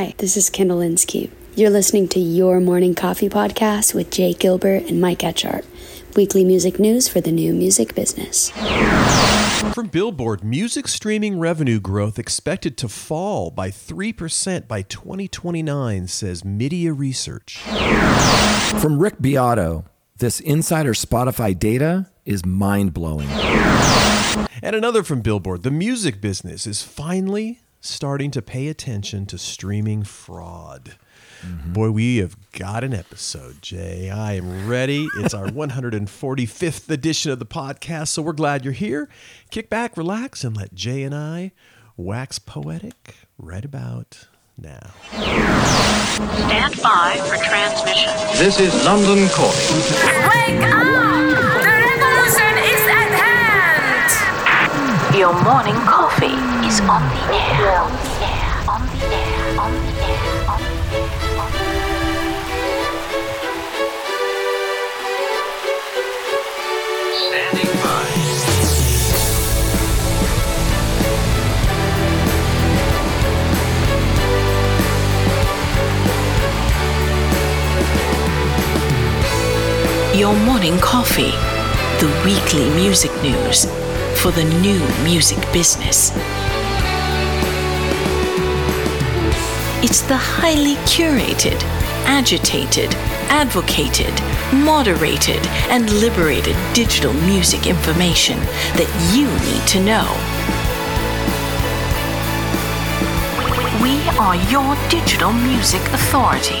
Hi, this is Kendall Inskeep. You're listening to Your Morning Coffee Podcast with Jay Gilbert and Mike Etchart. Weekly music news for the new music business. From Billboard, music streaming revenue growth expected to fall by 3% by 2029, says MIDiA Research. From Rick Beato, this insider Spotify data is mind blowing. And another from Billboard the music business is finally starting to pay attention to streaming fraud. Mm-hmm. Boy, we have got an episode, Jay. I am ready. It's our 145th edition of the podcast, so we're glad you're here. Kick back, relax, and let Jay and I wax poetic right about now. Stand by for transmission. This is London calling. Wake up! Your morning coffee is on the air. On the air. On the air. On the air. On the air. Standing by. Your morning coffee. The weekly music news for the new music business. It's the highly curated, agitated, advocated, moderated, and liberated digital music information that you need to know. We are your digital music authority.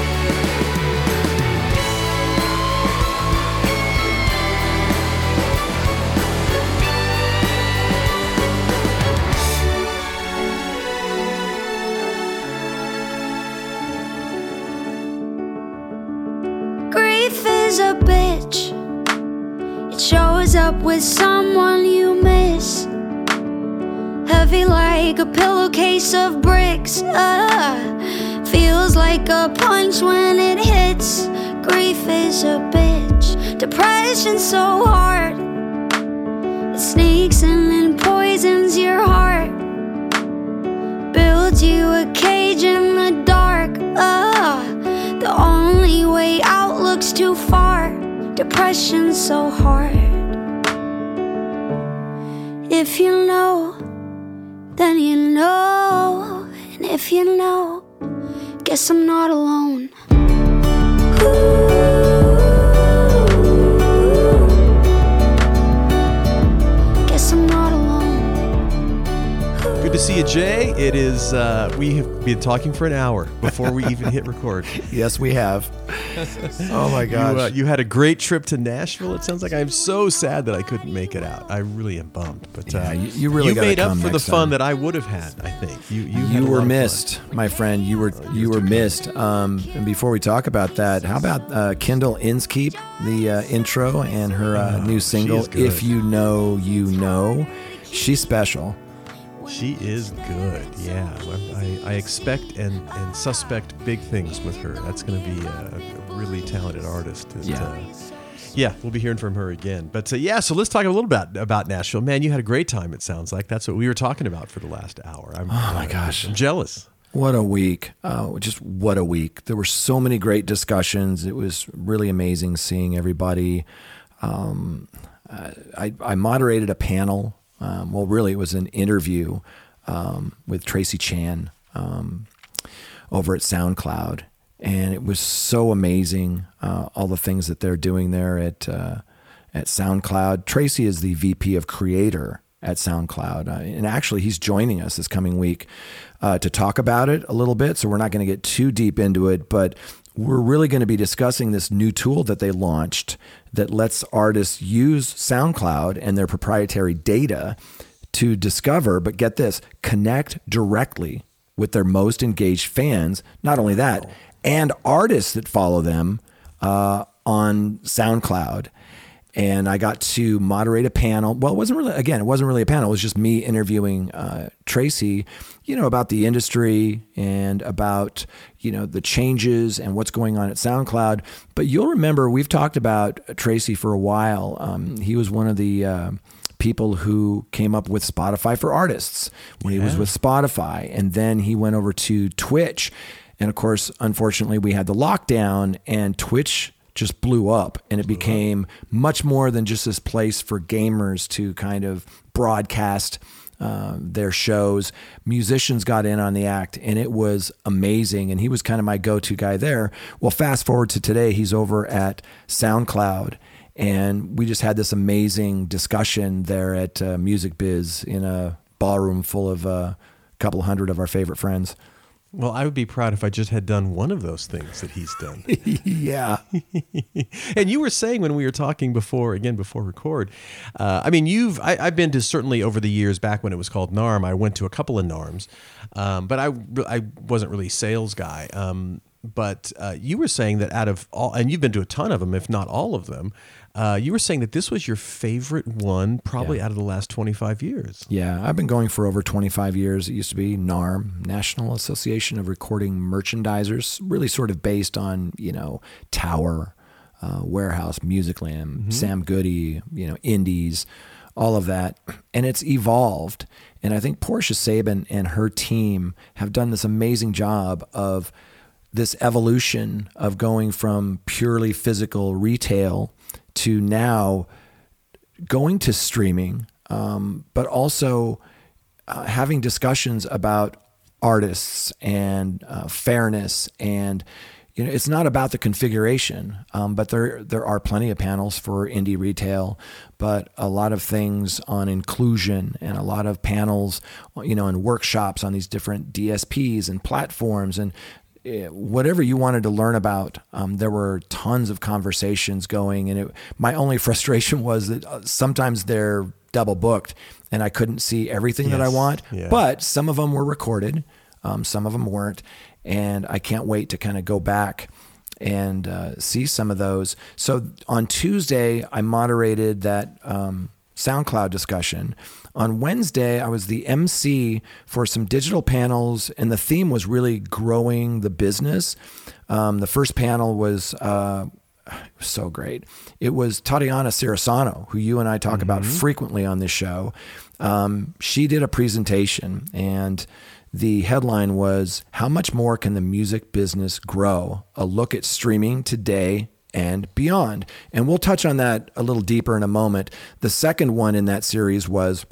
Up with someone you miss. Heavy like a pillowcase of bricks. Ah, feels like a punch when it hits. Grief is a bitch. Depression's so hard. It sneaks and poisons your heart. Builds you a cage in the dark. Ah, the only way out looks too far. Depression's so hard. If you know, then you know. And if you know, guess I'm not alone. Ooh. Good to see you, Jay. It is, uh, we have been talking for an hour before we even hit record. Yes, we have. Oh my You, gosh. uh, you had a great trip to Nashville. It sounds like I'm so sad that I couldn't make it out. I really am bummed. But uh, Yeah, you- you really gotta made up for the fun time. that I would have had. I think you you, you were missed, my friend. You were you were missed. Um, and before we talk about that, how about uh, Kendall Inskeep, the uh, intro and her uh, Oh, new single, "If You Know, You Know." She's special. She is good. Yeah, I, I expect and, and suspect big things with her. That's going to be a, a really talented artist. that, Yeah. uh, yeah, we'll be hearing from her again. But uh, yeah, so let's talk a little bit about Nashville. Man, you had a great time. It sounds like that's what we were talking about for the last hour. I'm, Oh, my gosh. I'm jealous. What a week. Oh, just what a week. There were so many great discussions. It was really amazing seeing everybody. Um, I, I moderated a panel. Um, well, really, it was an interview um, with Tracy Chan um, over at SoundCloud. And it was so amazing, uh, all the things that they're doing there at, uh, at SoundCloud. Tracy is the VP of Creator at SoundCloud. Uh, and actually, he's joining us this coming week uh, to talk about it a little bit. So we're not going to get too deep into it, but we're really going to be discussing this new tool that they launched that lets artists use SoundCloud and their proprietary data to discover, but get this, connect directly with their most engaged fans. Not only that, and artists that follow them uh, on SoundCloud. And I got to moderate a panel. Well, it wasn't really, again, it wasn't really a panel. It was just me interviewing uh, Tracy, you know, about the industry and about, you know, the changes and what's going on at SoundCloud. But you'll remember we've talked about Tracy for a while. Um, he was one of the, uh, people who came up with Spotify for artists when he was with Spotify. And then he went over to Twitch. And of course, unfortunately, we had the lockdown and Twitch just blew up and it became much more than just this place for gamers to kind of broadcast uh, their shows. Musicians got in on the act and it was amazing. And he was kind of my go to guy there. Well, fast forward to today, he's over at SoundCloud. And we just had this amazing discussion there at uh, Music Biz in a ballroom full of uh, a couple hundred of our favorite friends. Well, I would be proud if I just had done one of those things that he's done. yeah. and you were saying when we were talking before, again before record, uh, I mean, you've I, I've been to certainly over the years back when it was called NARM. I went to a couple of NARMs, um, but I I wasn't really a sales guy. Um, but uh, you were saying that out of all, and you've been to a ton of them, if not all of them. Uh, you were saying that this was your favorite one, probably out of the last twenty five years. Yeah, I've been going for over 25 years. It used to be NARM, National Association of Recording Merchandisers, really sort of based on, you know, Tower, uh, Warehouse, Musicland, Sam Goody, you know, Indies, all of that. And it's evolved. And I think Portia Sabin and her team have done this amazing job of this evolution of going from purely physical retail to now going to streaming, um, but also uh, having discussions about artists and uh, fairness and you know it's not about the configuration um, but there there are plenty of panels for indie retail but a lot of things on inclusion and a lot of panels you know and workshops on these different DSPs and platforms and whatever you wanted to learn about, um, there were tons of conversations going, and it, my only frustration was that uh, sometimes they're double booked, and I couldn't see everything that I want. yeah. But some of them were recorded, um, some of them weren't, and I can't wait to kind of go back and uh, see some of those. So on Tuesday, I moderated that um, SoundCloud discussion. On Wednesday, I was the MC for some digital panels, and the theme was really growing the business. Um, the first panel was. Uh, was so great. It was Tatiana Cirisano, who you and I talk about frequently on this show. Um, she did a presentation, and the headline was How Much More Can the Music Business Grow? A Look at Streaming Today and Beyond. And we'll touch on that a little deeper in a moment. The second one in that series was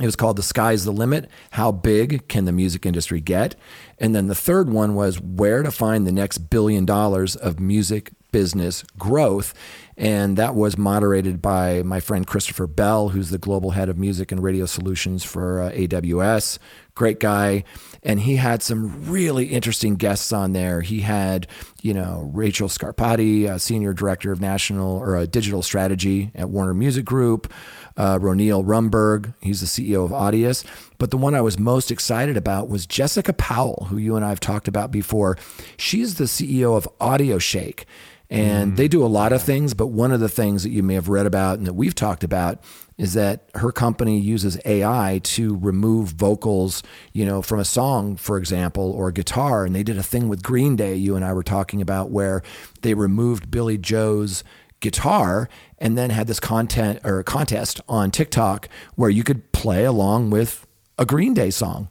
it was called The Sky's the Limit How Big Can the Music Industry Get? And then the third one was Where to Find the Next Billion Dollars of Music Business Growth. And that was moderated by my friend Christopher Bell, who's the global head of music and radio solutions for uh, AWS. Great guy. And he had some really interesting guests on there. He had, you know, Rachel Scarpati, senior director of national or uh, digital strategy at Warner Music Group uh, Roneil Rumburg. He's the CEO of Audius. But the one I was most excited about was Jessica Powell, who you and I have talked about before. She's the CEO of AudioShake. And they do a lot of things, but one of the things that you may have read about and that we've talked about is that her company uses AI to remove vocals, you know, from a song, for example, or a guitar. And they did a thing with Green Day, you and I were talking about, where they removed Billie Joe's guitar and then had this content or contest on TikTok where you could play along with a Green Day song.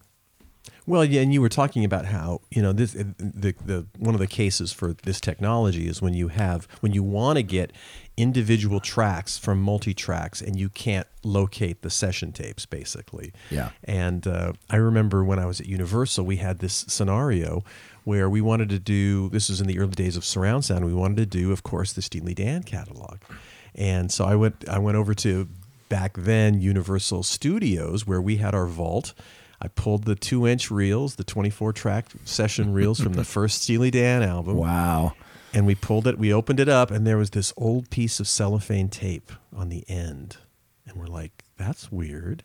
Well, yeah, and you were talking about how you know this the the one of the cases for this technology is when you have when you want to get individual tracks from multi tracks and you can't locate the session tapes basically. Yeah. And uh, I remember when I was at Universal, we had this scenario where we wanted to do this was in the early days of surround sound. We wanted to do, of course, the Steely Dan catalog, and so I went I went over to back then Universal Studios where we had our vault. I pulled the two inch reels, the 24 track session reels from the first Steely Dan album. Wow. And we pulled it, we opened it up, and there was this old piece of cellophane tape on the end. And we're like, that's weird.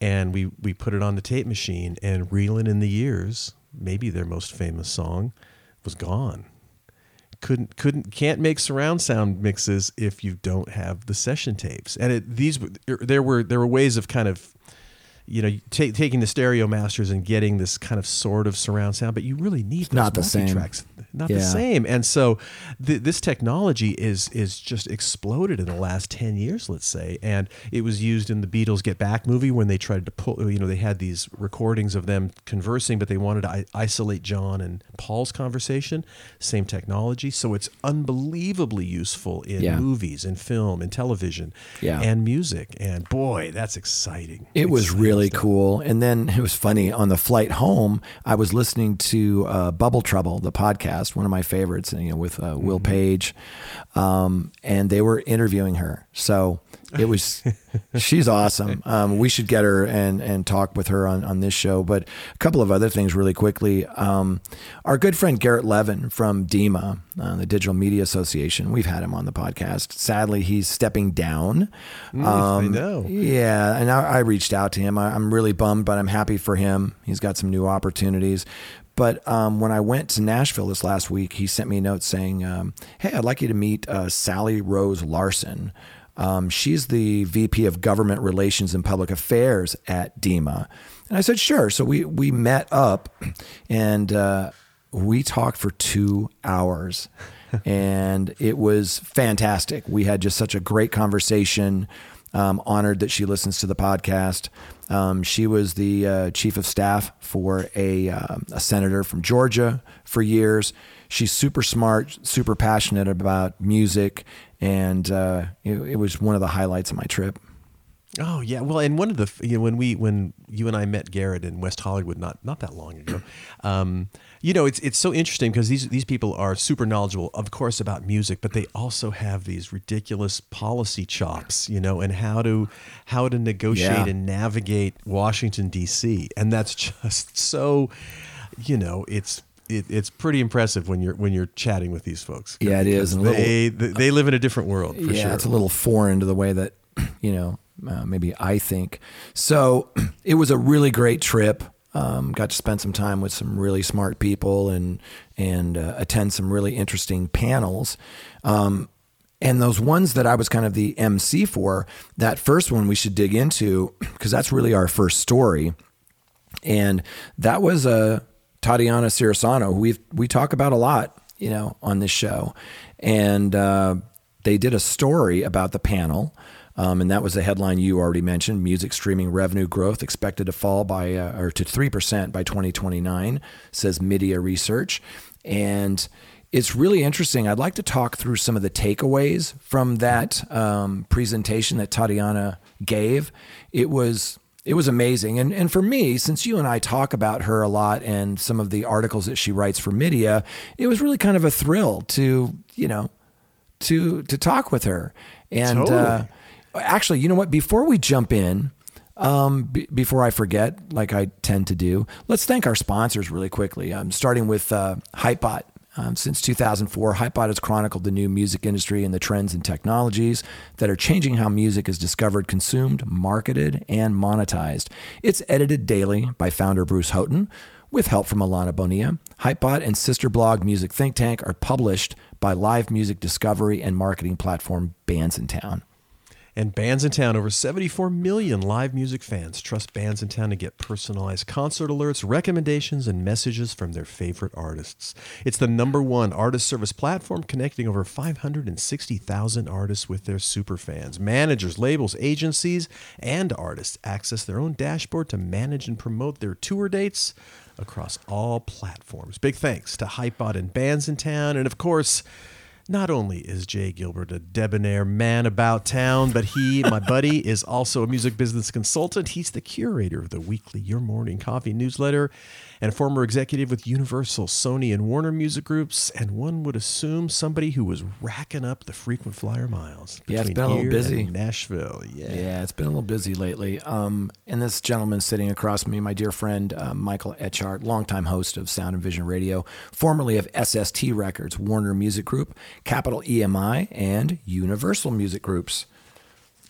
And we, we put it on the tape machine, and Reelin' in the Years, maybe their most famous song, was gone. couldn't couldn't can't make surround sound mixes if you don't have the session tapes. And it, these er, there were there were ways of kind of you know ta- taking the stereo masters and getting this kind of sort of surround sound, but you really need not the same. multi-tracks. Not the same. And so th- this technology is is just exploded in the last 10 years, let's say. And it was used in the Beatles Get Back movie when they tried to pull, you know, they had these recordings of them conversing, but they wanted to I- isolate John and Paul's conversation. Same technology. So it's unbelievably useful in Yeah. movies and film and television Yeah. and music. And boy, that's exciting. It was Exciting really cool. And then it was funny on the flight home, I was listening to uh, Bubble Trouble, the podcast, one of my favorites, you know, with uh, Will Page. Um, and they were interviewing her. So it was, she's awesome. Um, we should get her and, and talk with her on, on this show. But a couple of other things really quickly. Um, our good friend Garrett Levin from DiMA, uh, the Digital Media Association, we've had him on the podcast. Sadly, he's stepping down. I Um, know. Yeah, and I, I reached out to him. I, I'm really bummed, but I'm happy for him. He's got some new opportunities. But um, when I went to Nashville this last week, he sent me a note saying, um, "Hey, I'd like you to meet uh, Sally Rose Larson. Um, she's the VP of Government Relations and Public Affairs at DiMA." And I said, "Sure." So we we met up, and uh, we talked for two hours and it was fantastic. We had just such a great conversation. Um, honored that she listens to the podcast. Um, she was the uh, chief of staff for a, um a senator from Georgia for years. She's super smart, super passionate about music, and uh, it, it was one of the highlights of my trip. Oh yeah, well, and one of the you know when we when you and I met Garrett in West Hollywood not not that long ago, um, you know it's it's so interesting because these these people are super knowledgeable, of course, about music, but they also have these ridiculous policy chops, you know, and how to how to negotiate Yeah. and navigate Washington D.C. and that's just so, you know, it's. It, it's pretty impressive when you're when you're chatting with these folks. Yeah, it is, little- They they, they live in a different world. For yeah, sure. it's a little foreign to the way that you know uh, maybe I think. So it was a really great trip. Um, got to spend some time with some really smart people and and uh, attend some really interesting panels. Um, and those ones that I was kind of the MC for, that first one we should dig into because that's really our first story and that was uh, Tatiana Cirisano, who we we talk about a lot, you know, on this show, and uh, they did a story about the panel. Um, and that was the headline you already mentioned: music streaming revenue growth expected to fall by uh, or to three percent by 2029, says MIDiA Research, and it's really interesting. I'd like to talk through some of the takeaways from that um, presentation that Tatiana gave. It was it was amazing. And and for me, since you and I talk about her a lot and some of the articles that she writes for MIDiA, it was really kind of a thrill to you know to to talk with her. And uh, actually, you know what? Before we jump in. Um, b- before I forget, like I tend to do, let's thank our sponsors really quickly. I'm starting with uh, Hypebot. Um, since 2004, Hypebot has chronicled the new music industry and the trends and technologies that are changing how music is discovered, consumed, marketed, and monetized. It's edited daily by founder Bruce Houghton with help from Alana Bonilla. Hypebot and sister blog Music Think Tank are published by live music discovery and marketing platform Bandsintown. And Bandsintown, over 74 million live music fans trust Bandsintown to get personalized concert alerts, recommendations, and messages from their favorite artists. It's the number one artist service platform connecting over 560,000 artists with their super fans. Managers, labels, agencies, and artists access their own dashboard to manage and promote their tour dates across all platforms. Big thanks to Hypebot and Bandsintown, and of course, not only is Jay Gilbert a debonair man about town, but he, my buddy, is also a music business consultant. He's the curator of the weekly Your Morning Coffee newsletter and a former executive with Universal, Sony, and Warner Music Groups. And one would assume somebody who was racking up the frequent flyer miles. Yeah, it's between been a little busy. Nashville. Yeah. Yeah, it's been a little busy lately. Um, and this gentleman sitting across me, my dear friend uh, Michael Etchart, longtime host of Sound and Vision Radio, formerly of SST Records, Warner Music Group, Capitol EMI, and Universal Music Groups.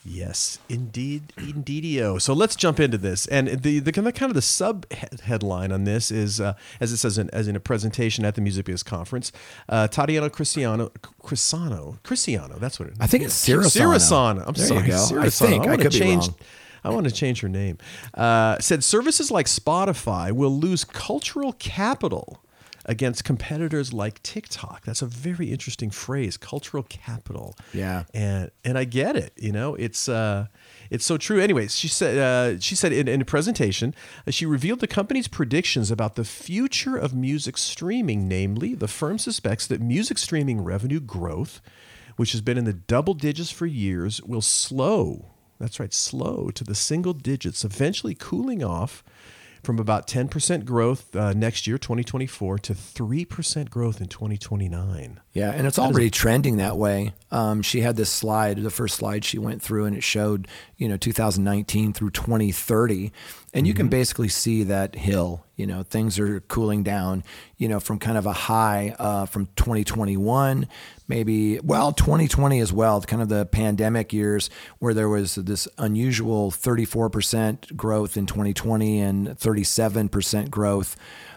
Yes, indeed, indeedio. So let's jump into this, and the the kind of kind of the sub headline on this is, uh, as it says in, as in a presentation at the Music Biz conference, uh, Tatiana Cristiano, Crisano, Cristiano. That's what it is. I think it's Cirasano. Cirasano. I'm There sorry. I think. I wanna could be change. wrong. I want to change her name. Uh, said services like Spotify will lose cultural capital against competitors like TikTok. That's a very interesting phrase, cultural capital. Yeah. and and I get it. You know, it's uh, it's so true. Anyways, she said uh, she said in, in a presentation, uh, she revealed the company's predictions about the future of music streaming. Namely, the firm suspects that music streaming revenue growth, which has been in the double digits for years, will slow. That's right, slow to the single digits, eventually cooling off from about 10% growth uh, next year, 2024, to 3% growth in 2029. Yeah, and it's already trending that way. Um, she had this slide, the first slide she went through, and it showed, you know, 2019 through 2030, and you can basically see that hill. You know, things are cooling down. You know, from kind of a high uh, from 2021, maybe well 2020 as well, kind of the pandemic years where there was this unusual 34% growth in 2020 and 37% growth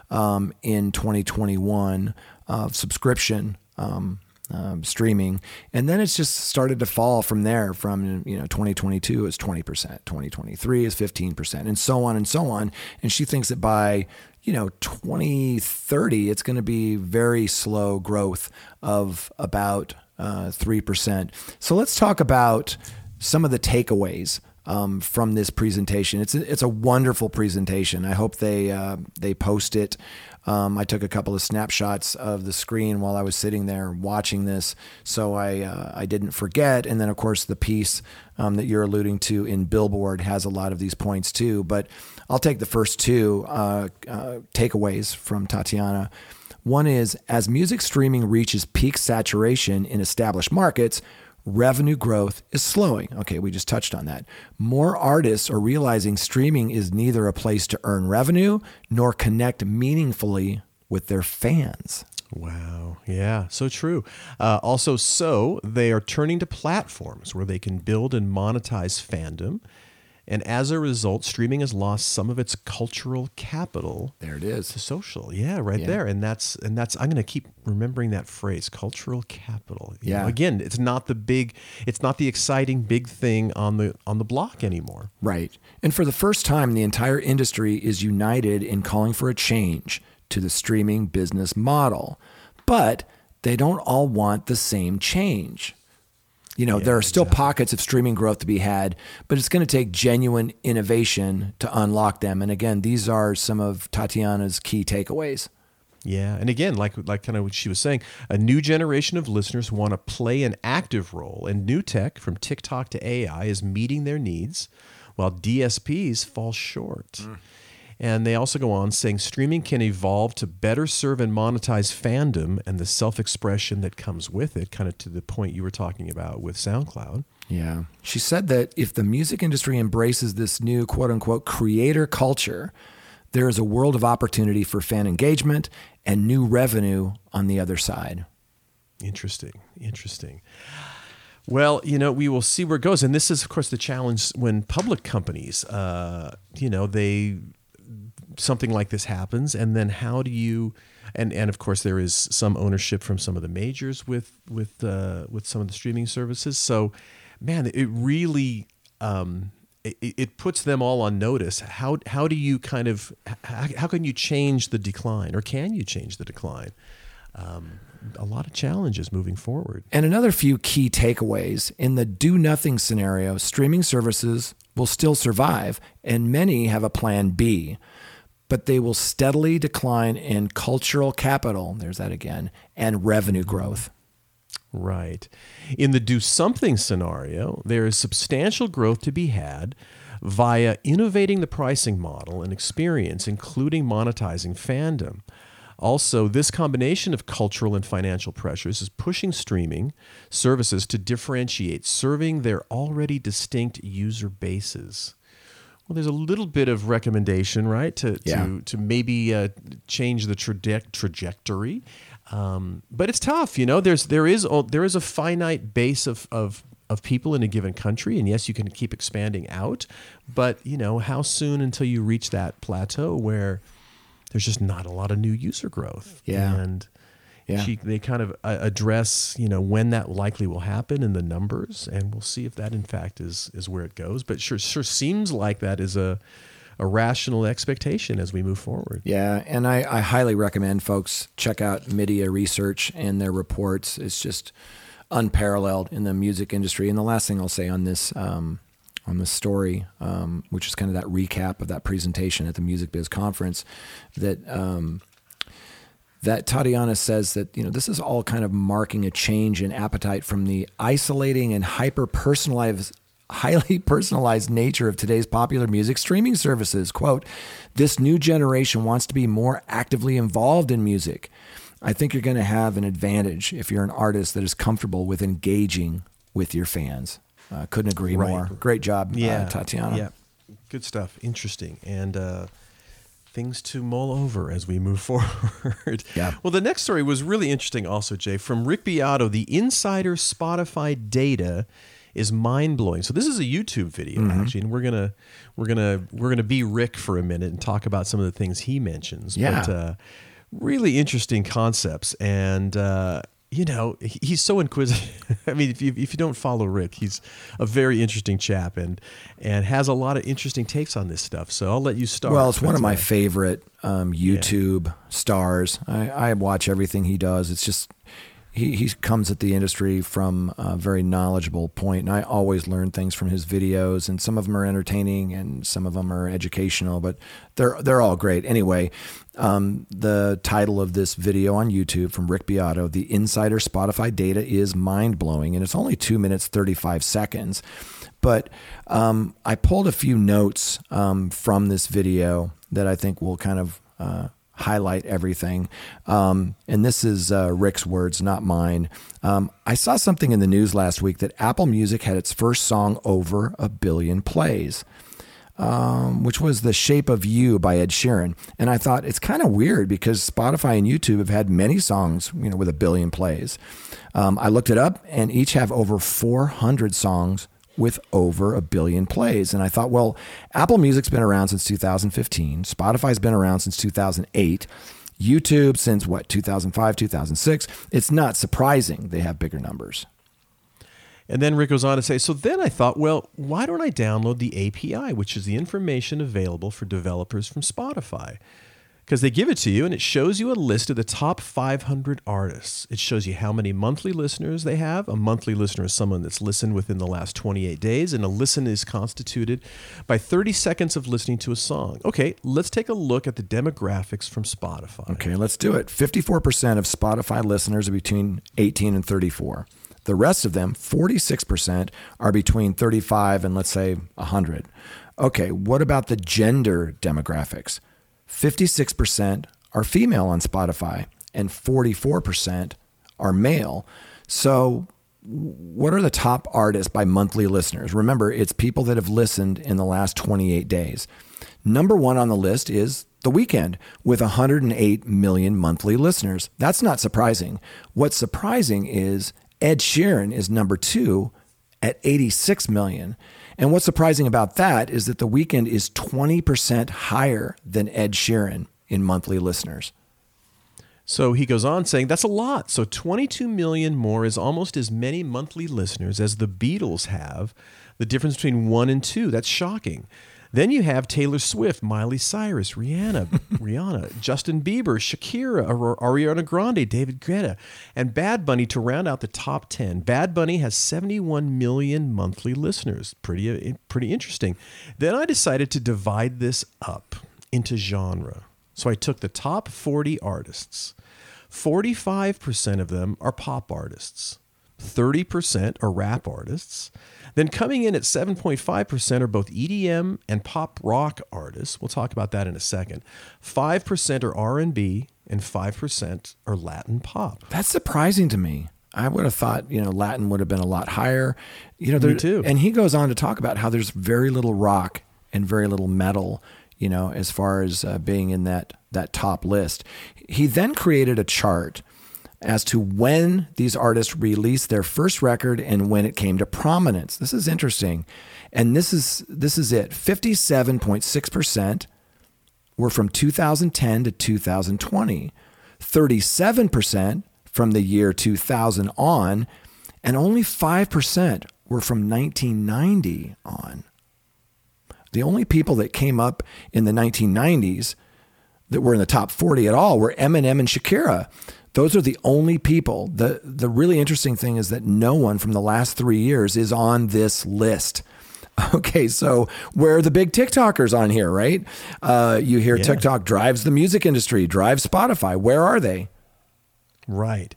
um, in 2021 of subscription um, um, streaming, and then it's just started to fall from there. From you know, 2022 is 20 percent, 2023 is 15 percent, and so on and so on. And she thinks that by you know 2030, it's going to be very slow growth of about uh, three percent. So let's talk about some of the takeaways um, from this presentation. It's a, it's a wonderful presentation. I hope they uh, they post it. Um, I took a couple of snapshots of the screen while I was sitting there watching this, so I uh, I didn't forget. And then of course the piece um, that you're alluding to in Billboard has a lot of these points too. But I'll take the first two uh, uh, takeaways from Tatiana. One is as music streaming reaches peak saturation in established markets, revenue growth is slowing. Okay, we just touched on that. More artists are realizing streaming is neither a place to earn revenue nor connect meaningfully with their fans. Wow. Yeah, so true. Uh, also, so they are turning to platforms where they can build and monetize fandom. And as a result, streaming has lost some of its cultural capital There it is. to social. Yeah, right there. And that's and that's I'm going to keep remembering that phrase, cultural capital. You know, Yeah. again, it's not the big it's not the exciting big thing on the on the block anymore. Right. And for the first time, the entire industry is united in calling for a change to the streaming business model. But they don't all want the same change. You know, there are still pockets of streaming growth to be had, but it's going to take genuine innovation to unlock them. And again, these are some of Tatiana's key takeaways. Yeah, and again, like like kind of what she was saying, a new generation of listeners want to play an active role, and new tech from TikTok to AI is meeting their needs, while DSPs fall short. Mm. And they also go on saying streaming can evolve to better serve and monetize fandom and the self-expression that comes with it, kind of to the point you were talking about with SoundCloud. Yeah. She said that if the music industry embraces this new quote unquote creator culture, there is a world of opportunity for fan engagement and new revenue on the other side. Interesting. Interesting. Well, you know, we will see where it goes, and this is, of course, the challenge when public companies, uh, you know, they something like this happens, and then how do you, and and of course, there is some ownership from some of the majors with with uh, with some of the streaming services. So, man, it really. Um, it, it puts them all on notice. How how do you kind of how, how can you change the decline, or can you change the decline? Um, a lot of challenges moving forward. And another few key takeaways in the do nothing scenario, streaming services will still survive, and many have a plan B, but they will steadily decline in cultural capital, there's that again, and revenue growth. Right. In the do something scenario, there is substantial growth to be had via innovating the pricing model and experience, including monetizing fandom. Also, this combination of cultural and financial pressures is pushing streaming services to differentiate, serving their already distinct user bases. Well, there's a little bit of recommendation, right, to Yeah. to, to maybe uh, change the traje- trajectory, um, but it's tough. You know, there's there is a- there is a finite base of of of people in a given country and yes you can keep expanding out but you know how soon until you reach that plateau where there's just not a lot of new user growth Yeah. and Yeah. she, they kind of uh, address you know when that likely will happen in the numbers and we'll see if that in fact is is where it goes but sure sure seems like that is a a rational expectation as we move forward Yeah, and I, I highly recommend folks check out MIDiA Research and their reports. It's just unparalleled in the music industry. And the last thing I'll say on this um, on this story, um, which is kind of that recap of that presentation at the Music Biz conference, that um, that Tatiana says that you know this is all kind of marking a change in appetite from the isolating and hyper personalized highly personalized nature of today's popular music streaming services. Quote this new generation wants to be more actively involved in music. I think you're going to have an advantage if you're an artist that is comfortable with engaging with your fans. Uh, couldn't agree Right. more. Great job yeah. Uh, tatiana. Yeah. Good stuff. Interesting. And uh things to mull over as we move forward Yeah. well the next story was really interesting also jay from rick beato the insider spotify data is mind-blowing so this is a youtube video Mm-hmm. actually and we're gonna we're gonna we're gonna be rick for a minute and talk about some of the things he mentions Yeah. but uh really interesting concepts and uh you know he's so inquisitive. I mean if you, if you don't follow rick he's a very interesting chap and and has a lot of interesting takes on this stuff. So i'll let you start. Well, it's one of my favorite um, YouTube stars. I, I watch everything he does. It's just he, he comes at the industry from a very knowledgeable point, and I always learn things from his videos. And some of them are entertaining, and some of them are educational, but they're they're all great. Anyway, um, the title of this video on YouTube from Rick Beato, "The Insider Spotify Data is Mind Blowing," and it's only two minutes thirty five seconds. But um, I pulled a few notes um, from this video that I think will kind of uh, highlight everything. Um, and this is uh, Rick's words, not mine. Um, I saw something in the news last week that Apple Music had its first song over a billion plays. Um, which was The Shape of You by Ed Sheeran. And I thought it's kind of weird because Spotify and YouTube have had many songs, you know, with a billion plays. Um, I looked it up and each have over 400 songs with over a billion plays. And I thought, well, Apple Music's been around since 2015. Spotify's been around since 2008. YouTube since what, 2005, 2006. It's not surprising they have bigger numbers. And then Rick goes on to say, so then I thought, well, why don't I download the API, which is the information available for developers from Spotify? Because they give it to you and it shows you a list of the top 500 artists. It shows you how many monthly listeners they have. A monthly listener is someone that's listened within the last 28 days, and a listen is constituted by 30 seconds of listening to a song. Okay, let's take a look at the demographics from Spotify. Okay, let's do it. 54% of Spotify listeners are between 18 and 34. The rest of them, 46%, are between 35 and let's say 100. Okay, what about the gender demographics? 56% are female on Spotify and 44% are male. So, what are the top artists by monthly listeners? Remember, it's people that have listened in the last 28 days. Number one on the list is The Weeknd with 108 million monthly listeners. That's not surprising. What's surprising is Ed Sheeran is number two at 86 million. And what's surprising about that is that The Weeknd is 20% higher than Ed Sheeran in monthly listeners. So he goes on saying that's a lot. So 22 million more is almost as many monthly listeners as the Beatles have. The difference between one and two, that's shocking. Then you have Taylor Swift, Miley Cyrus, Rihanna, Rihanna, Justin Bieber, Shakira, Ariana Grande, David Guetta, and Bad Bunny to round out the top 10. Bad Bunny has 71 million monthly listeners. Pretty uh, pretty interesting. Then I decided to divide this up into genre. So I took the top 40 artists. 45% of them are pop artists. 30% are rap artists. Then coming in at 7.5% are both EDM and pop rock artists. We'll talk about that in a second. 5% are R&B and 5% are Latin pop. That's surprising to me. I would have thought, you know, Latin would have been a lot higher. You know, Me there- too. And he goes on to talk about how there's very little rock and very little metal, you know, as far as uh, being in that that top list. He then created a chart as to when these artists released their first record and when it came to prominence. This is interesting. And this is this is it. 57.6% were from 2010 to 2020. 37% from the year 2000 on, and only 5% were from 1990 on. The only people that came up in the 1990s that were in the top 40 at all were Eminem and Shakira. Those are the only people. The the really interesting thing is that no one from the last 3 years is on this list. Okay, so where are the big TikTokers on here, right? Uh, you hear Yeah. TikTok drives the music industry, drives Spotify. Where are they? Right.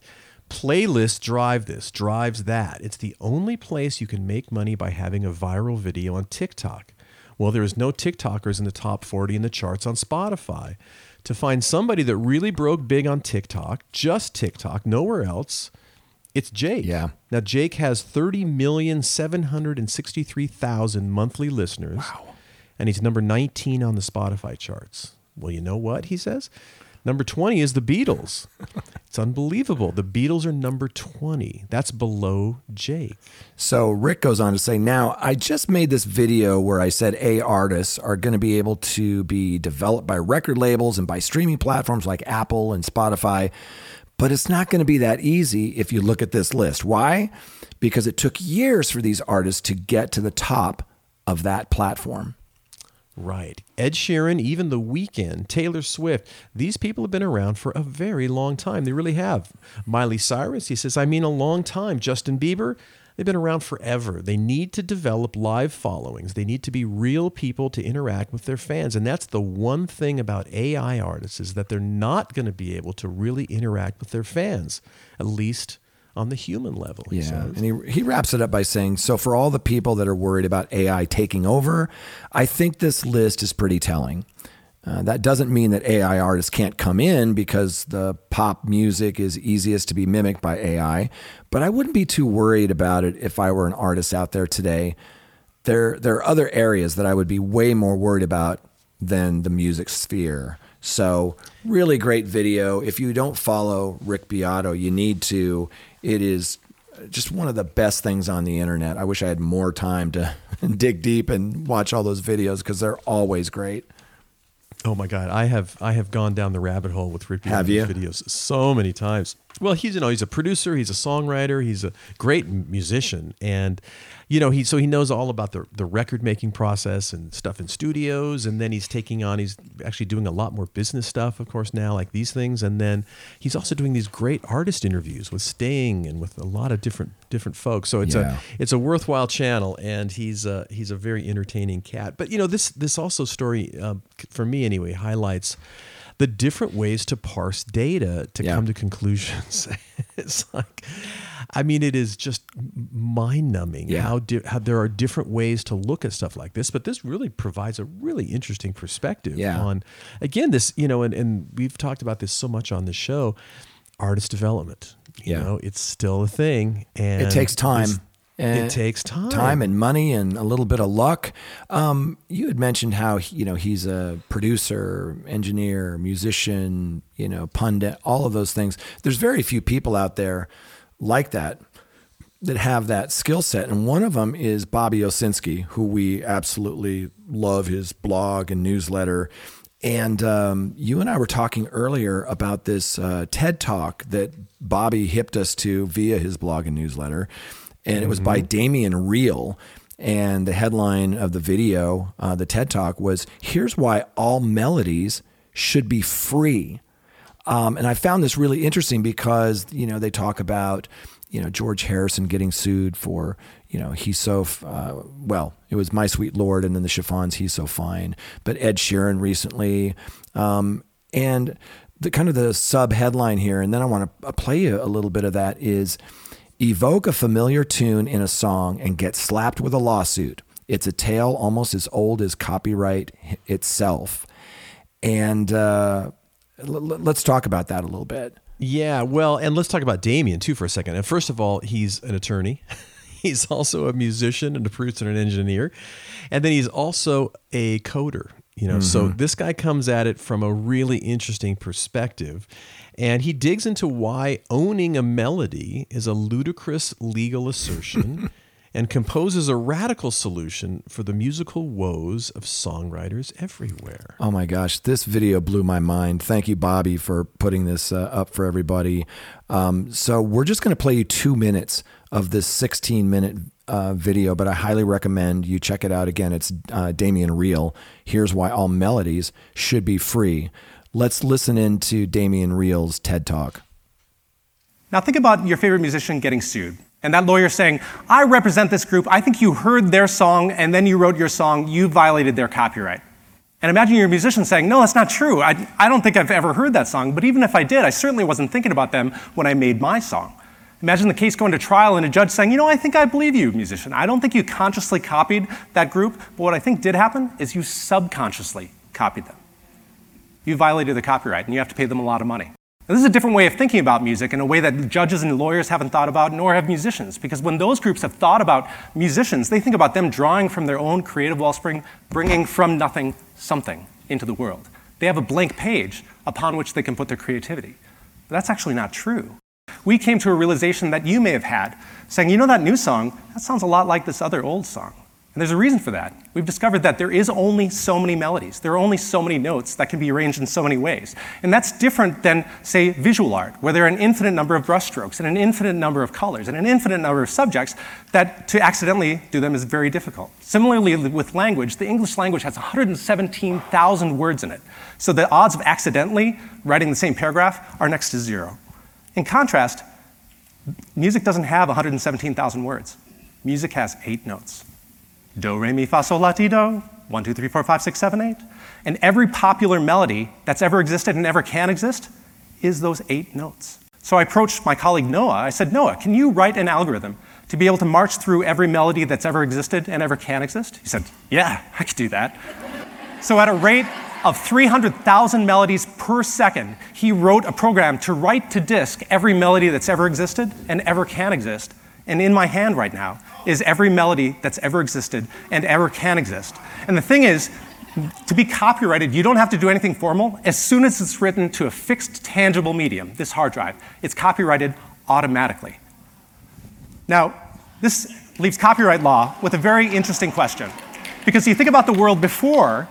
Playlists drive this, drives that. It's the only place you can make money by having a viral video on TikTok. Well, there is no TikTokers in the top 40 in the charts on Spotify. To find somebody that really broke big on TikTok, just TikTok, nowhere else, it's Jake. Yeah. Now Jake has 30,763,000 monthly listeners. Wow. And he's number 19 on the Spotify charts. Well, you know what he says? Number 20 is the Beatles. it's unbelievable. The Beatles are number 20. That's below Jake. So Rick goes on to say, Now, I just made this video where I said A artists are going to be able to be developed by record labels and by streaming platforms like Apple and Spotify, but it's not going to be that easy if you look at this list. Why? Because it took years for these artists to get to the top of that platform. Right. Ed Sheeran, even The Weeknd, Taylor Swift, these people have been around for a very long time. They really have. Miley Cyrus, he says, I mean a long time. Justin Bieber, they've been around forever. They need to develop live followings. They need to be real people to interact with their fans. And that's the one thing about AI artists is that they're not going to be able to really interact with their fans, at least on the human level. He Yeah. says. And he, he wraps it up by saying So, for all the people that are worried about AI taking over, I think this list is pretty telling. Uh, that doesn't mean that AI artists can't come in because the pop music is easiest to be mimicked by AI, but I wouldn't be too worried about it if I were an artist out there today. There, there are other areas that I would be way more worried about than the music sphere. So, really great video. If you don't follow Rick Beato, you need to. It is just one of the best things on the internet. I wish I had more time to dig deep and watch all those videos because they're always great. Oh my God, I have I have gone down the rabbit hole with Rick Have you? videos so many times. Well, he's you know he's a producer, he's a songwriter, he's a great musician, and you know he so he knows all about the the record making process and stuff in studios, and then he's taking on he's actually doing a lot more business stuff, of course now like these things, and then he's also doing these great artist interviews with Sting and with a lot of different different folks. So it's Yeah. a it's a worthwhile channel, and he's a, he's a very entertaining cat. But you know this this also story um, for me anyway highlights the different ways to parse data to Yeah. come to conclusions. it's like, I mean, it is just mind numbing Yeah. how, di- how there are different ways to look at stuff like this. But this really provides a really interesting perspective Yeah. on, again, this, you know, and, and we've talked about this so much on this show artist development. You Yeah. know, it's still a thing. And It takes time. And- it takes time. time and money and a little bit of luck. Um, you had mentioned how you know he's a producer, engineer, musician, you know, pundit, all of those things. There's very few people out there like that that have that skill set, and one of them is Bobby Owsinski, who we absolutely love his blog and newsletter. And um, you and I were talking earlier about this uh, TED talk that Bobby hipped us to via his blog and newsletter. And it was by Damien Riehl. And the headline of the video, uh, the TED talk, was Here's why all melodies should be free. Um, and I found this really interesting because, you know, they talk about, you know, George Harrison getting sued for, you know, he's so, f- uh, well, it was My Sweet Lord and then the chiffons, he's so fine. But Ed Sheeran recently. Um, and the kind of the sub headline here, and then I want to play a little bit of that is evoke a familiar tune in a song and get slapped with a lawsuit. It's a tale almost as old as copyright itself. And uh, l- let's talk about that a little bit. Yeah, well, and let's talk about Damien too for a second. And first of all, he's an attorney. he's also a musician and a producer and an engineer, and then he's also a coder. You know, so this guy comes at it from a really interesting perspective. And he digs into why owning a melody is a ludicrous legal assertion and composes a radical solution for the musical woes of songwriters everywhere. Oh my gosh, this video blew my mind. Thank you, Bobby, for putting this uh, up for everybody. Um, so, we're just going to play you two minutes of this 16 minute uh, video, but I highly recommend you check it out again. It's uh, Damien Riehl. Here's why all melodies should be free. Let's listen into Damien Riehl's TED Talk. Now think about your favorite musician getting sued. And that lawyer saying, I represent this group. I think you heard their song and then you wrote your song. You violated their copyright. And imagine your musician saying, No, that's not true. I, I don't think I've ever heard that song. But even if I did, I certainly wasn't thinking about them when I made my song. Imagine the case going to trial and a judge saying, You know, I think I believe you, musician. I don't think you consciously copied that group. But what I think did happen is you subconsciously copied them. You violated the copyright and you have to pay them a lot of money. Now, this is a different way of thinking about music in a way that judges and lawyers haven't thought about, nor have musicians. Because when those groups have thought about musicians, they think about them drawing from their own creative wellspring, bringing from nothing something into the world. They have a blank page upon which they can put their creativity. But that's actually not true. We came to a realization that you may have had, saying, you know, that new song, that sounds a lot like this other old song. And there's a reason for that. We've discovered that there is only so many melodies. There are only so many notes that can be arranged in so many ways. And that's different than, say, visual art, where there are an infinite number of brushstrokes and an infinite number of colors and an infinite number of subjects that to accidentally do them is very difficult. Similarly, with language, the English language has 117,000 words in it. So the odds of accidentally writing the same paragraph are next to zero. In contrast, music doesn't have 117,000 words. Music has eight notes. Do, re, mi, fa, sol, la, ti, do. One, two, three, four, five, six, seven, eight. And every popular melody that's ever existed and ever can exist is those eight notes. So I approached my colleague Noah. I said, Noah, can you write an algorithm to be able to march through every melody that's ever existed and ever can exist? He said, Yeah, I could do that. so at a rate of 300,000 melodies per second, he wrote a program to write to disk every melody that's ever existed and ever can exist. And in my hand right now is every melody that's ever existed and ever can exist. And the thing is, to be copyrighted, you don't have to do anything formal. As soon as it's written to a fixed, tangible medium, this hard drive, it's copyrighted automatically. Now, this leaves copyright law with a very interesting question. Because you think about the world before,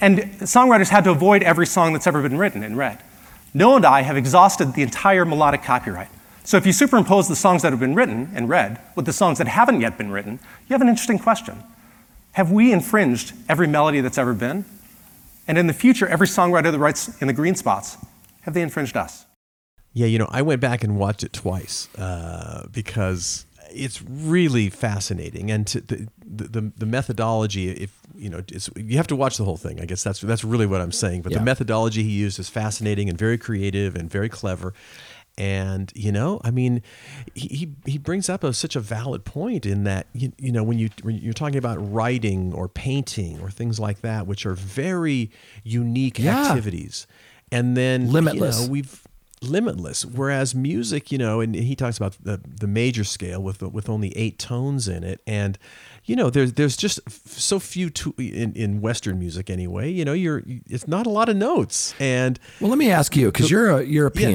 and songwriters had to avoid every song that's ever been written and read. Noah and I have exhausted the entire melodic copyright. So if you superimpose the songs that have been written and read with the songs that haven't yet been written, you have an interesting question. Have we infringed every melody that's ever been? And in the future, every songwriter that writes in the green spots, have they infringed us? Yeah, you know, I went back and watched it twice uh, because it's really fascinating, and to, the, the the methodology. If you know, it's, you have to watch the whole thing. I guess that's that's really what I'm saying. But Yeah. the methodology he used is fascinating and very creative and very clever. And you know, I mean, he he, brings up a, such a valid point in that you, you know when you when you're talking about writing or painting or things like that, which are very unique Yeah. activities, and then Limitless. You know, we've limitless. Whereas music, you know, and he talks about the, the major scale with with only eight tones in it, and you know, there's there's just f- so few to, in in Western music anyway. You know, you're it's not a lot of notes, and Well, let me ask you, because you're a you're a Yeah.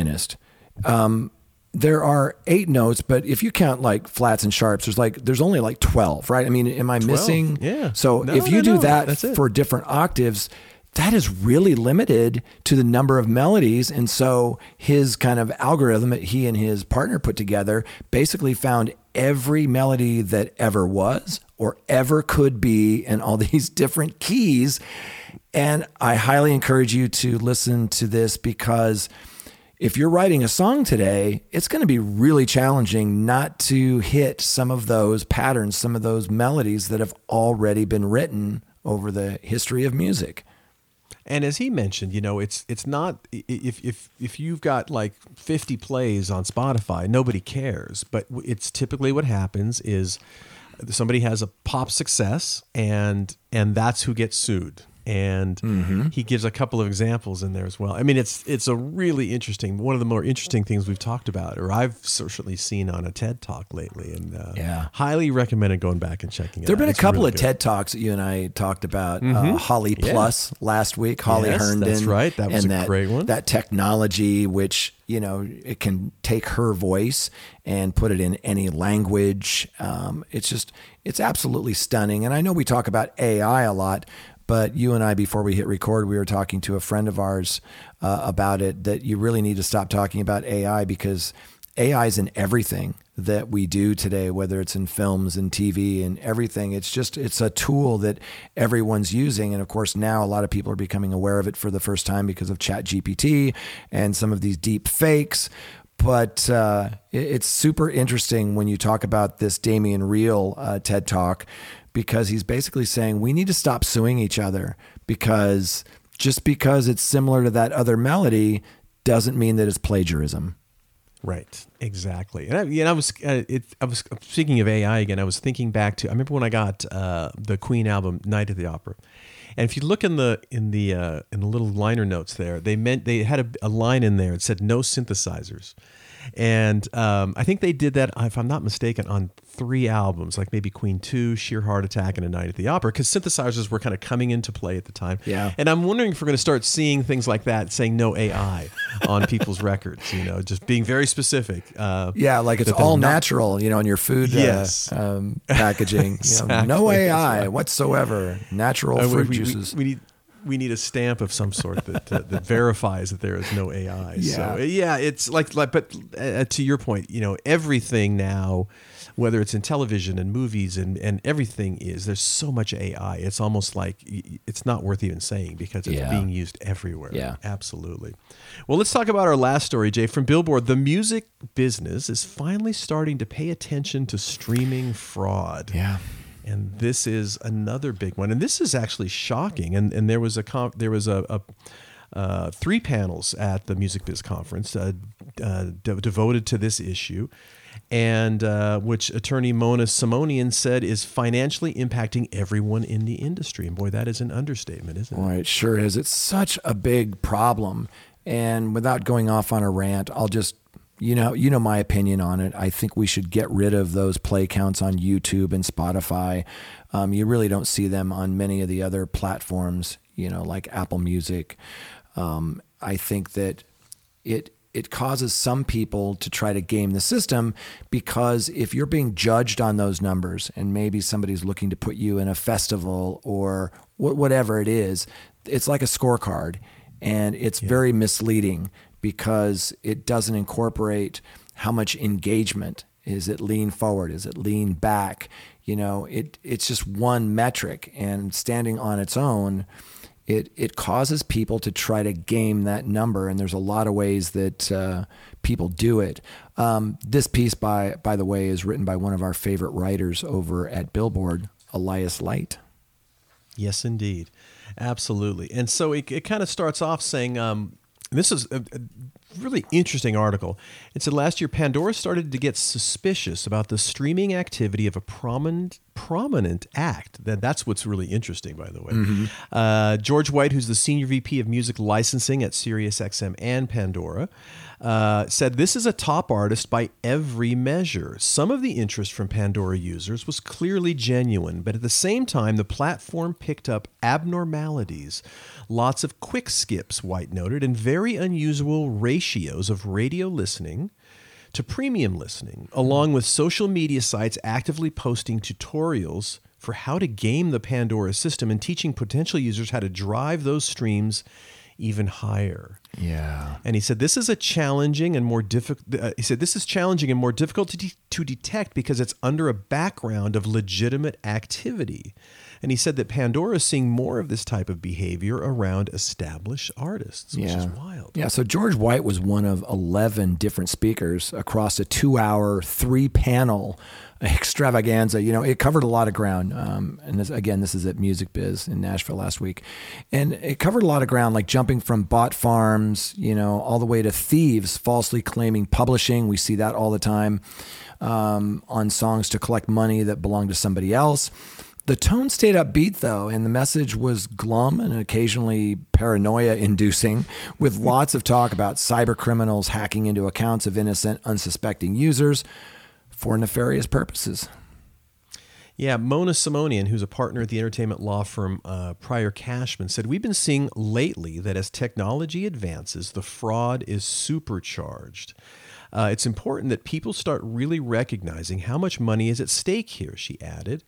Um, there are eight notes, but if you count like flats and sharps, there's like there's only like twelve, right? I mean, am I missing? yeah. So No, if you no, do no, that for different octaves, that is really limited to the number of melodies. And so his kind of algorithm that he and his partner put together basically found every melody that ever was or ever could be in all these different keys. And I highly encourage you to listen to this because if you're writing a song today, it's going to be really challenging not to hit some of those patterns, some of those melodies that have already been written over the history of music. And as he mentioned, you know, it's it's not if if if you've got like 50 plays on Spotify, nobody cares. But it's typically what happens is somebody has a pop success and and that's who gets sued. And Mm-hmm. he gives a couple of examples in there as well. I mean, it's it's a really interesting one of the more interesting things we've talked about, or I've certainly seen on a TED talk lately, and uh, Yeah. highly recommended going back and checking it. Out. There have out. been a It's couple really of good. TED Talks that you and I talked about. Uh, Holly Yeah. Plus last week, Holly Yes, Herndon. that's right. That was and a that, great one. That technology, which, you know, it can take her voice and put it in any language. Um, it's just, it's absolutely stunning. And I know we talk about AI a lot, but you and I, before we hit record, we were talking to a friend of ours uh, about it that you really need to stop talking about AI because AI is in everything that we do today, whether it's in films and TV and everything. It's just it's a tool that everyone's using, and of course now a lot of people are becoming aware of it for the first time because of Chat GPT and some of these deep fakes. But uh, it's super interesting when you talk about this Damien Riehl uh, TED Talk because he's basically saying we need to stop suing each other because just because it's similar to that other melody doesn't mean that it's plagiarism. Right, exactly. And I, and I was, uh, it, I was speaking of AI again. I was thinking back to. I remember when I got uh, the Queen album, Night at the Opera, and if you look in the in the uh, in the little liner notes there, they meant they had a, a line in there. It said no synthesizers, and um, I think they did that, if I'm not mistaken, on three albums, like maybe Queen Two, Sheer Heart Attack, and A Night at the Opera, because synthesizers were kind of coming into play at the time. Yeah. And I'm wondering if we're going to start seeing things like that, saying no AI on people's records. You know, just being very specific. Uh, Yeah, like it's all not- natural, you know, in your food uh, Yes. um, packaging. You know, no AI right. whatsoever. Natural Uh, fruit we, we- juices. We, need we need a stamp of some sort that uh, that verifies that there is no AI. Yeah. So yeah, it's like like but uh, to your point, you know, everything now whether it's in television and movies and, and everything is there's so much AI. It's almost like it's not worth even saying because it's Yeah. being used everywhere. Yeah. Absolutely. Well, let's talk about our last story, Jay. From Billboard, the music business is finally starting to pay attention to streaming fraud. Yeah. And this is another big one, and this is actually shocking. And and there was a there was a, a uh, three panels at the Music Biz conference uh, uh, de- devoted to this issue, and uh, which attorney Mona Simonian said is financially impacting everyone in the industry. And boy, that is an understatement, isn't it? Boy, it sure is. It's such a big problem. And without going off on a rant, I'll just you know you know my opinion on it. I think we should get rid of those play counts on YouTube and Spotify. Um, you really don't see them on many of the other platforms, you know, like Apple Music. Um, I think that it it causes some people to try to game the system because if you're being judged on those numbers and maybe somebody's looking to put you in a festival or wh- whatever it is, it's like a scorecard and it's very misleading because it doesn't incorporate how much engagement is it lean forward is it lean back you know it it's just one metric and standing on its own it it causes people to try to game that number, and there's a lot of ways that uh, people do it. Um, this piece, by by the way, is written by one of our favorite writers over at Billboard, Elias Leight. Yes, indeed. Absolutely. And so it, it kind of starts off saying, um, this is a really interesting article. It said last year Pandora started to get suspicious about the streaming activity of a prominent prominent act. That that's what's really interesting, by the way. Uh, George White, who's the senior VP of music licensing at SiriusXM and Pandora, uh, said this is a top artist by every measure. Some of the interest from Pandora users was clearly genuine, but at the same time, the platform picked up abnormalities, lots of quick skips, White noted, and very unusual ratios of radio listening to premium listening, along with social media sites actively posting tutorials for how to game the Pandora system and teaching potential users how to drive those streams even higher. Yeah. And he said this is a challenging and more difficult. Uh, he said this is challenging and more difficult to, de- to detect because it's under a background of legitimate activity. And he said that Pandora is seeing more of this type of behavior around established artists, which is wild. Yeah, so George White was one of 11 different speakers across a two hour, three panel extravaganza. You know, it covered a lot of ground. Um, and this, again, this is at Music Biz in Nashville last week. And it covered a lot of ground, like jumping from bot farms, you know, all the way to thieves falsely claiming publishing. We see that all the time um, on songs to collect money that belong to somebody else. The tone stayed upbeat though, and the message was glum and occasionally paranoia inducing, with lots of talk about cyber criminals hacking into accounts of innocent, unsuspecting users for nefarious purposes. Yeah, Mona Simonian, who's a partner at the entertainment law firm uh, Pryor Cashman, said we've been seeing lately that as technology advances, the fraud is supercharged. Uh, it's important that people start really recognizing how much money is at stake here. She added,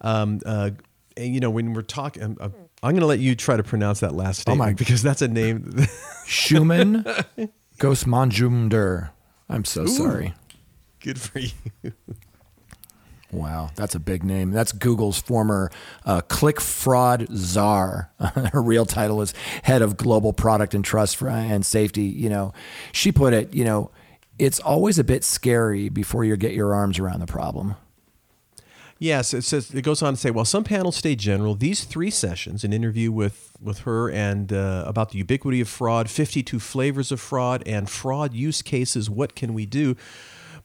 um, uh, and, you know, when we're talking, I'm, I'm, I'm going to let you try to pronounce that last statement my- because that's a name. Shuman Ghosemajumder. I'm so sorry. Good for you. Wow, that's a big name. That's Google's former uh, click fraud czar. Her real title is head of global product and trust for, and safety. You know, she put it. You know, it's always a bit scary before you get your arms around the problem. Yes, it says it goes on to say, while some panels stay general, these three sessions, an interview with with her and uh, about the ubiquity of fraud, 52 flavors of fraud, and fraud use cases, what can we do,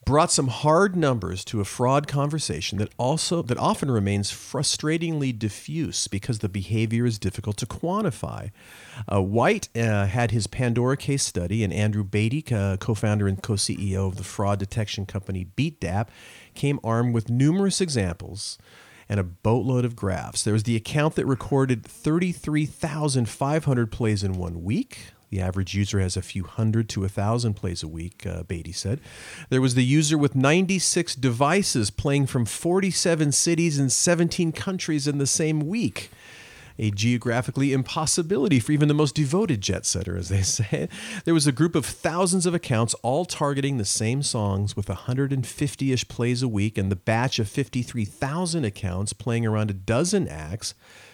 brought some hard numbers to a fraud conversation that also that often remains frustratingly diffuse because the behavior is difficult to quantify. Uh, White uh, had his Pandora case study, and Andrew Batey, uh, co-founder and co-CEO of the fraud detection company Beatdapp, came armed with numerous examples and a boatload of graphs. There was the account that recorded 33,500 plays in one week. The average user has a few hundred to a thousand plays a week, uh, Batey said. There was the user with 96 devices playing from 47 cities and 17 countries in the same week. A geographically impossibility for even the most devoted jet setter, as they say. There was a group of thousands of accounts all targeting the same songs with 150 ish plays a week, and the batch of 53,000 accounts playing around a dozen acts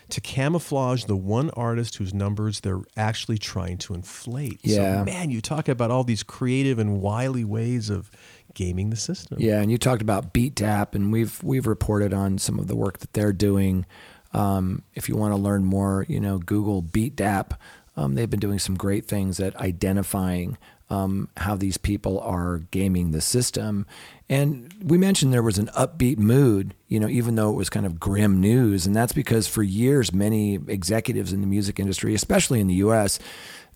to camouflage the one artist whose numbers they're actually trying to inflate. Yeah. So, man, you talk about all these creative and wily ways of gaming the system. Yeah, and you talked about Beatdapp, and we've we've reported on some of the work that they're doing. Um, if you want to learn more, you know, Google Beatdapp. Um, they've been doing some great things at identifying um, how these people are gaming the system. And we mentioned there was an upbeat mood, you know, even though it was kind of grim news. And that's because for years, many executives in the music industry, especially in the US,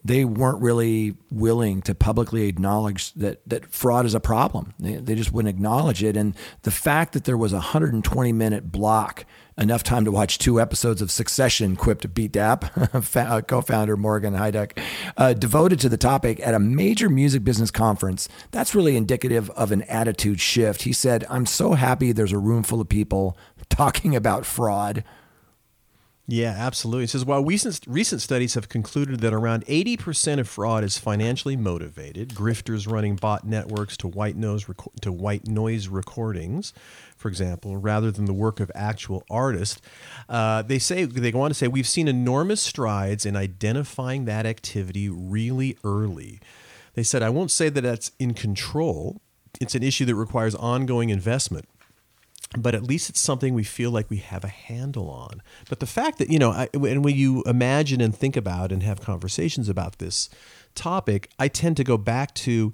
they weren't really willing to publicly acknowledge that, that fraud is a problem. They, they just wouldn't acknowledge it. And the fact that there was a 120 minute block, enough time to watch two episodes of Succession, quipped Beatdapp co founder Morgan Hayduk, uh, devoted to the topic at a major music business conference, that's really indicative of an attitude shift. He said, I'm so happy there's a room full of people talking about fraud. Yeah, absolutely. It says while recent recent studies have concluded that around 80% of fraud is financially motivated, grifters running bot networks to white noise to white noise recordings, for example, rather than the work of actual artists, uh, they say they go on to say we've seen enormous strides in identifying that activity really early. They said I won't say that that's in control. It's an issue that requires ongoing investment but at least it's something we feel like we have a handle on. But the fact that, you know, I, and when you imagine and think about and have conversations about this topic, I tend to go back to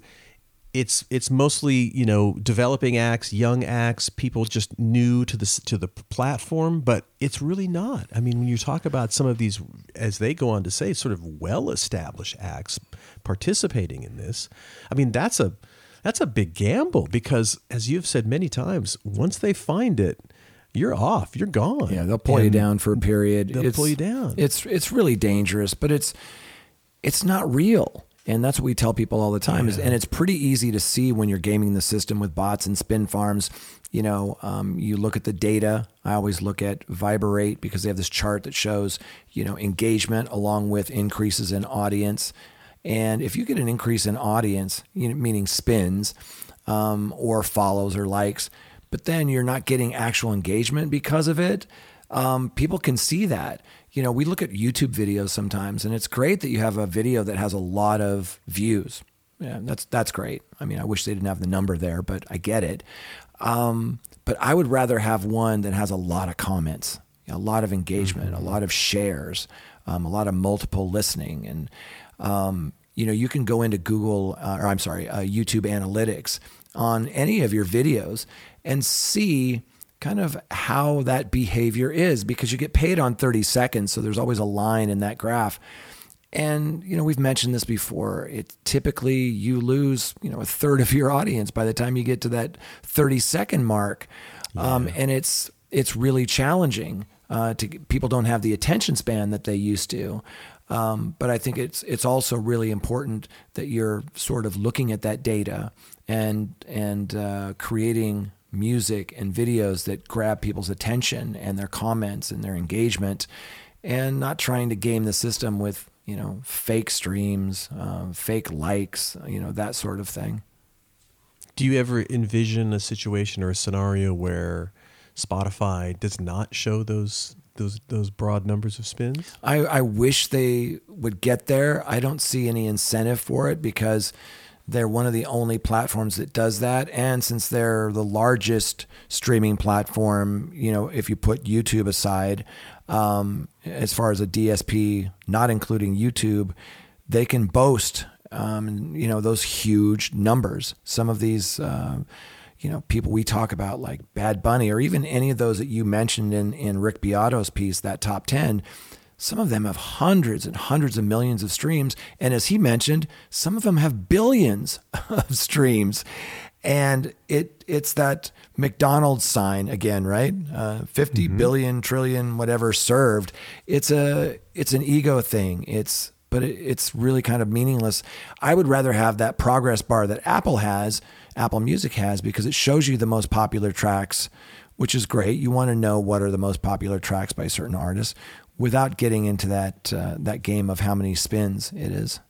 it's it's mostly you know developing acts, young acts, people just new to the to the platform, but it's really not. I mean, when you talk about some of these, as they go on to say, sort of well established acts participating in this, I mean that's a that's a big gamble because, as you've said many times, once they find it, you're off. You're gone. Yeah, they'll pull you down for a period. They'll pull you down. It's it's really dangerous, but it's it's not real. And that's what we tell people all the time. Is, and it's pretty easy to see when you're gaming the system with bots and spin farms. You know, um, you look at the data. I always look at Viberate because they have this chart that shows, you know, engagement along with increases in audience. And if you get an increase in audience, you know, meaning spins um, or follows or likes, but then you're not getting actual engagement because of it, um, people can see that. You know, we look at YouTube videos sometimes, and it's great that you have a video that has a lot of views. Yeah, that's that's great. I mean, I wish they didn't have the number there, but I get it. Um, but I would rather have one that has a lot of comments, a lot of engagement, a lot of shares, um, a lot of multiple listening, and um, you know, you can go into Google, uh, or I'm sorry, uh, YouTube Analytics on any of your videos and see kind of how that behavior is because you get paid on 30 seconds. So there's always a line in that graph. And, you know, we've mentioned this before. It typically you lose, you know, a third of your audience by the time you get to that 30 second mark. Um, and it's, it's really challenging. Uh, to people don't have the attention span that they used to. Um, but I think it's it's also really important that you're sort of looking at that data and and uh, creating music and videos that grab people's attention and their comments and their engagement, and not trying to game the system with you know fake streams, uh, fake likes, you know that sort of thing. Do you ever envision a situation or a scenario where Spotify does not show those those those broad numbers of spins? I, I wish they would get there. I don't see any incentive for it because they're one of the only platforms that does that. And since they're the largest streaming platform, you know, if you put YouTube aside, um, as far as a DSP, not including YouTube, they can boast, um, you know, those huge numbers. Some of these. Uh, you know, people we talk about like Bad Bunny or even any of those that you mentioned in, in Rick Beato's piece, that top 10, some of them have hundreds and hundreds of millions of streams. And as he mentioned, some of them have billions of streams. And it it's that McDonald's sign again, right? Uh, 50 billion, trillion, whatever served. It's a it's an ego thing. It's but it, it's really kind of meaningless. I would rather have that progress bar that Apple has, Apple Music has, because it shows you the most popular tracks, which is great. You want to know what are the most popular tracks by certain artists without getting into that uh, that game of how many spins it is.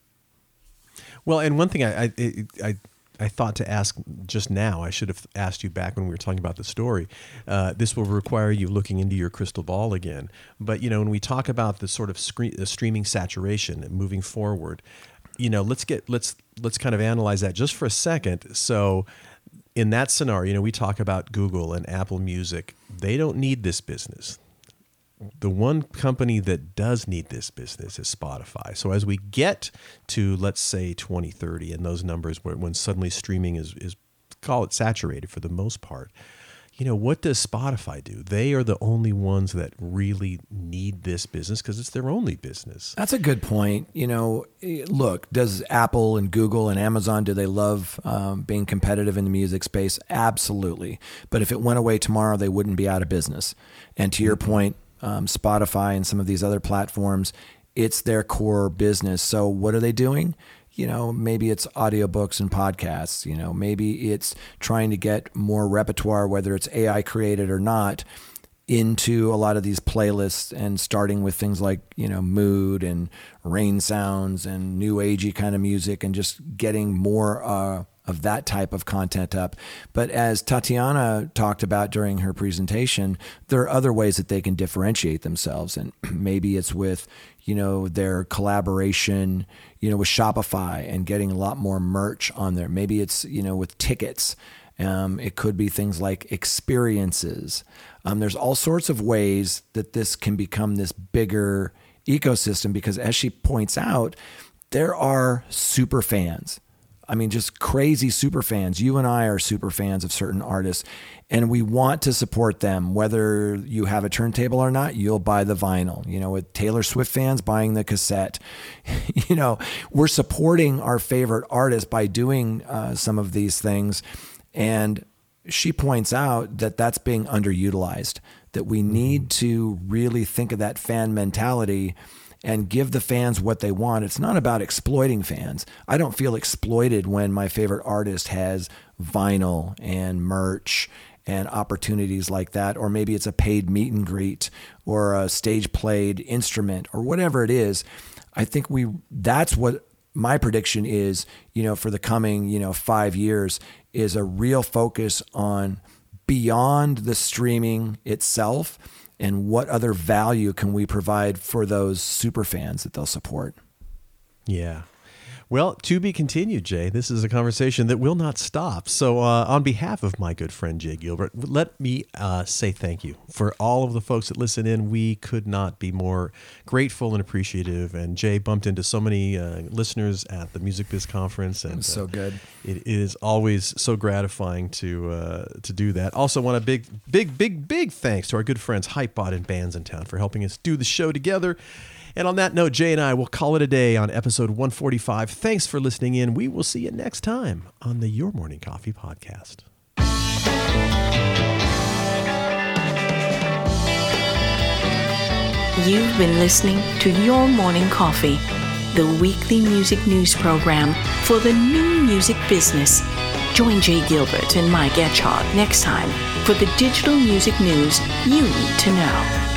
Well, and one thing I I, I I thought to ask just now, I should have asked you back when we were talking about the story. Uh, this will require you looking into your crystal ball again. But you know, when we talk about the sort of the streaming saturation moving forward, you know, let's get let's let's kind of analyze that just for a second. So, in that scenario, you know, we talk about Google and Apple Music. They don't need this business the one company that does need this business is Spotify. So as we get to let's say 2030 and those numbers when suddenly streaming is is call it saturated for the most part, you know, what does Spotify do? They are the only ones that really need this business because it's their only business. That's a good point. You know, eh, look, does Apple and Google and Amazon do they love um, being competitive in the music space? Absolutely. But if it went away tomorrow, they wouldn't be out of business. And to your point, um, Spotify and some of these other platforms, it's their core business. So what are they doing? You know, maybe it's audiobooks and podcasts. You know, maybe it's trying to get more repertoire, whether it's AI created or not, into a lot of these playlists and starting with things like, you know, mood and rain sounds and new agey kind of music and just getting more uh, of that type of content up. But as Tatiana talked about during her presentation, there are other ways that they can differentiate themselves. And maybe it's with, you know, their collaboration, you know, with Shopify and getting a lot more merch on there. Maybe it's, you know, with tickets. Um, it could be things like experiences. Um, there's all sorts of ways that this can become this bigger ecosystem because, as she points out, there are super fans. I mean, just crazy super fans. You and I are super fans of certain artists, and we want to support them. Whether you have a turntable or not, you'll buy the vinyl. You know, with Taylor Swift fans buying the cassette, you know, we're supporting our favorite artists by doing uh, some of these things. And she points out that that's being underutilized, that we need to really think of that fan mentality and give the fans what they want. It's not about exploiting fans. I don't feel exploited when my favorite artist has vinyl and merch and opportunities like that, or maybe it's a paid meet and greet or a stage played instrument or whatever it is. I think we that's what my prediction is, you know, for the coming, you know, five years is a real focus on beyond the streaming itself and what other value can we provide for those super fans that they'll support. Yeah. Well, to be continued, Jay. This is a conversation that will not stop. So, uh, on behalf of my good friend Jay Gilbert, let me uh, say thank you for all of the folks that listen in. We could not be more grateful and appreciative. And Jay bumped into so many uh, listeners at the Music Biz conference, and so uh, good. It is always so gratifying to uh, to do that. Also, want a big, big, big, big thanks to our good friends Hypebot and Bandsintown for helping us do the show together. And on that note, Jay and I will call it a day on episode 145. Thanks for listening in. We will see you next time on the Your Morning Coffee podcast. You've been listening to Your Morning Coffee, the weekly music news program for the new music business. Join Jay Gilbert and Mike Etchart next time for the digital music news you need to know.